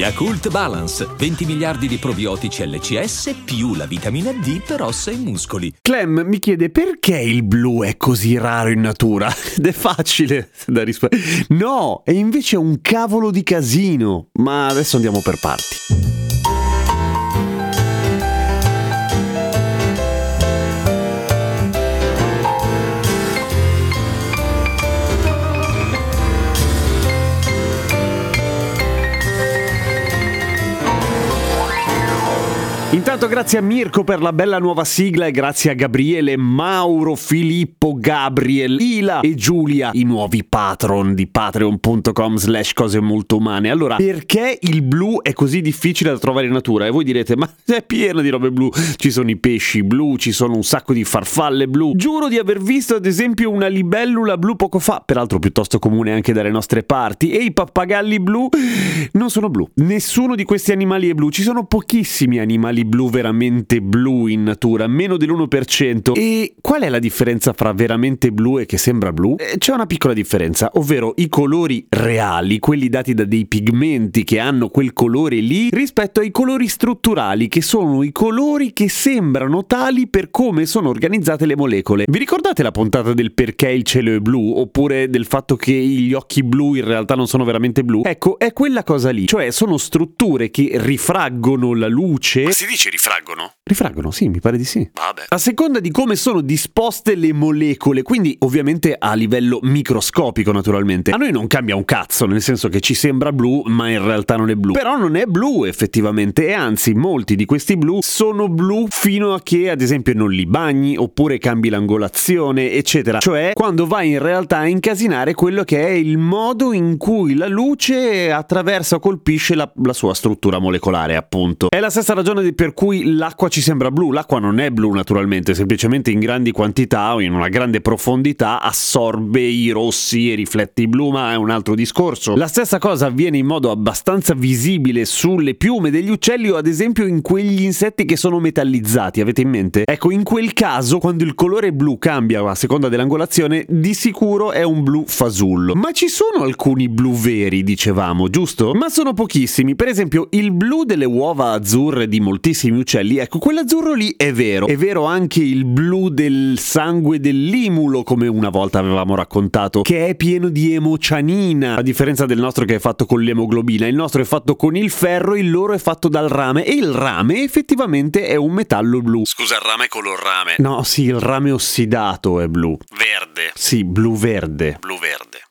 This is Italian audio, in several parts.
Yakult Balance, 20 miliardi di probiotici LCS più la vitamina D per ossa e muscoli. Clem mi chiede perché il blu è così raro in natura? Ed è facile da rispondere. No, è invece un cavolo di casino. Ma adesso andiamo per parti. Intanto grazie a Mirko per la bella nuova sigla e grazie a Gabriele, Mauro, Filippo, Gabriel, Ila e Giulia, i nuovi patron di patreon.com slash cose molto umane. Allora, perché il blu è così difficile da trovare in natura? E voi direte, ma è pieno di robe blu. Ci sono i pesci blu, ci sono un sacco di farfalle blu. Giuro di aver visto ad esempio una libellula blu poco fa, peraltro piuttosto comune anche dalle nostre parti, e i pappagalli blu non sono blu. Nessuno di questi animali è blu, ci sono pochissimi animali animali blu veramente blu in natura, meno dell'1%. E qual è la differenza fra veramente blu e che sembra blu? Eh, c'è una piccola differenza, ovvero i colori reali, quelli dati da dei pigmenti che hanno quel colore lì, rispetto ai colori strutturali, che sono i colori che sembrano tali per come sono organizzate le molecole. Vi ricordate la puntata del perché il cielo è blu? Oppure del fatto che gli occhi blu in realtà non sono veramente blu? Ecco, è quella cosa lì, cioè sono strutture che rifraggono la luce. Si dice rifraggono? Rifraggono, sì, mi pare di sì. Vabbè. A seconda di come sono disposte le molecole, quindi ovviamente a livello microscopico naturalmente. A noi non cambia un cazzo, nel senso che ci sembra blu, ma in realtà non è blu. Però non è blu effettivamente, e anzi molti di questi blu sono blu fino a che ad esempio non li bagni oppure cambi l'angolazione, eccetera. Cioè quando vai in realtà a incasinare quello che è il modo in cui la luce attraversa o colpisce la, la sua struttura molecolare, appunto. È la stessa ragione di per cui l'acqua ci sembra blu. L'acqua non è blu naturalmente, semplicemente in grandi quantità o in una grande profondità assorbe i rossi e riflette i blu, ma è un altro discorso. La stessa cosa avviene in modo abbastanza visibile sulle piume degli uccelli o ad esempio in quegli insetti che sono metallizzati, avete in mente? Ecco, in quel caso, quando il colore blu cambia a seconda dell'angolazione, di sicuro è un blu fasullo. Ma ci sono alcuni blu veri, dicevamo, giusto? Ma sono pochissimi. Per esempio, il blu delle uova azzurre di moltissimi tantissimi uccelli. Ecco, quell'azzurro lì è vero. È vero anche il blu del sangue dell'imulo, come una volta avevamo raccontato, che è pieno di emocianina, a differenza del nostro che è fatto con l'emoglobina. Il nostro è fatto con il ferro, il loro è fatto dal rame e il rame effettivamente è un metallo blu. Scusa, il rame è color rame. No, sì, il rame ossidato è blu. Verde. Sì, blu-verde. Blu-verde.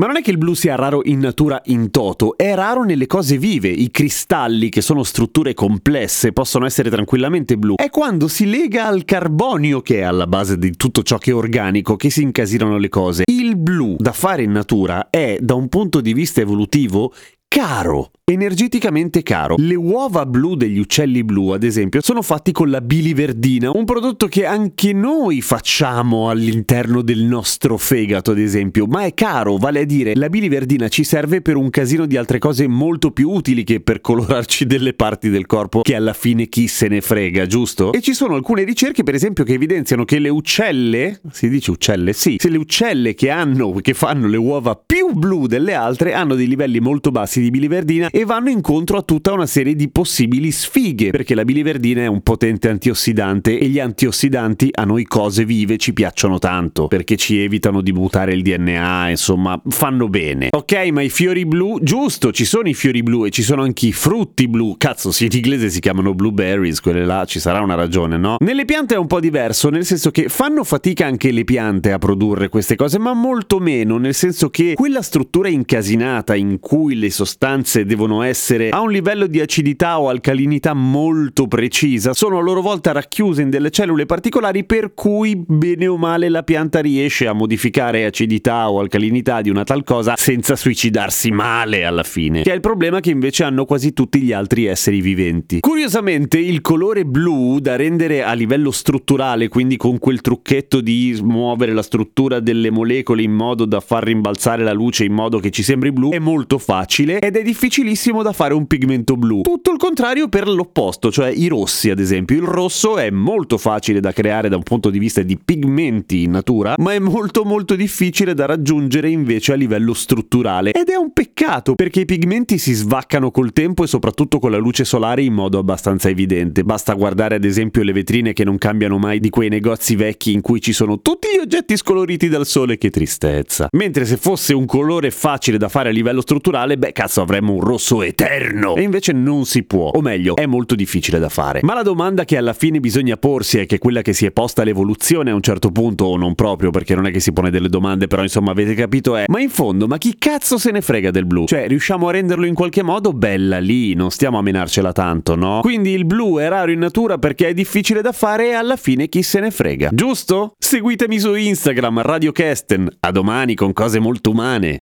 Ma non è che il blu sia raro in natura in toto, è raro nelle cose vive. I cristalli, che sono strutture complesse, possono essere tranquillamente blu. È quando si lega al carbonio, che è alla base di tutto ciò che è organico, che si incasinano le cose. Il blu da fare in natura è, da un punto di vista evolutivo, caro energeticamente caro. Le uova blu degli uccelli blu, ad esempio, sono fatti con la biliverdina, un prodotto che anche noi facciamo all'interno del nostro fegato, ad esempio, ma è caro, vale a dire, la biliverdina ci serve per un casino di altre cose molto più utili che per colorarci delle parti del corpo che alla fine chi se ne frega, giusto? E ci sono alcune ricerche, per esempio, che evidenziano che le uccelle, si dice uccelle? Sì, se le uccelle che hanno che fanno le uova più blu delle altre hanno dei livelli molto bassi di biliverdina e vanno incontro a tutta una serie di possibili sfighe, perché la biliverdina è un potente antiossidante e gli antiossidanti a noi cose vive ci piacciono tanto, perché ci evitano di mutare il DNA, insomma, fanno bene. Ok, ma i fiori blu, giusto, ci sono i fiori blu e ci sono anche i frutti blu. Cazzo, sì, in inglese si chiamano blueberries, quelle là, ci sarà una ragione, no? Nelle piante è un po' diverso, nel senso che fanno fatica anche le piante a produrre queste cose, ma molto meno, nel senso che quella struttura incasinata in cui le sostanze devono devono essere a un livello di acidità o alcalinità molto precisa, sono a loro volta racchiuse in delle cellule particolari per cui bene o male la pianta riesce a modificare acidità o alcalinità di una tal cosa senza suicidarsi male alla fine, che è il problema che invece hanno quasi tutti gli altri esseri viventi. Curiosamente il colore blu da rendere a livello strutturale, quindi con quel trucchetto di muovere la struttura delle molecole in modo da far rimbalzare la luce in modo che ci sembri blu, è molto facile ed è difficilissimo da fare un pigmento blu. Tutto il contrario per l'opposto, cioè i rossi ad esempio. Il rosso è molto facile da creare da un punto di vista di pigmenti in natura, ma è molto molto difficile da raggiungere invece a livello strutturale. Ed è un peccato perché i pigmenti si svaccano col tempo e soprattutto con la luce solare in modo abbastanza evidente. Basta guardare ad esempio le vetrine che non cambiano mai di quei negozi vecchi in cui ci sono tutti gli oggetti scoloriti dal sole, che tristezza. Mentre se fosse un colore facile da fare a livello strutturale, beh cazzo avremmo un rosso eterno. E invece non si può, o meglio, è molto difficile da fare. Ma la domanda che alla fine bisogna porsi è che quella che si è posta all'evoluzione a un certo punto, o non proprio, perché non è che si pone delle domande, però insomma avete capito è, ma in fondo, ma chi cazzo se ne frega del blu? Cioè, riusciamo a renderlo in qualche modo bella lì, non stiamo a menarcela tanto, no? Quindi il blu è raro in natura perché è difficile da fare e alla fine chi se ne frega. Giusto? Seguitemi su Instagram, Radio Kesten. A domani con cose molto umane.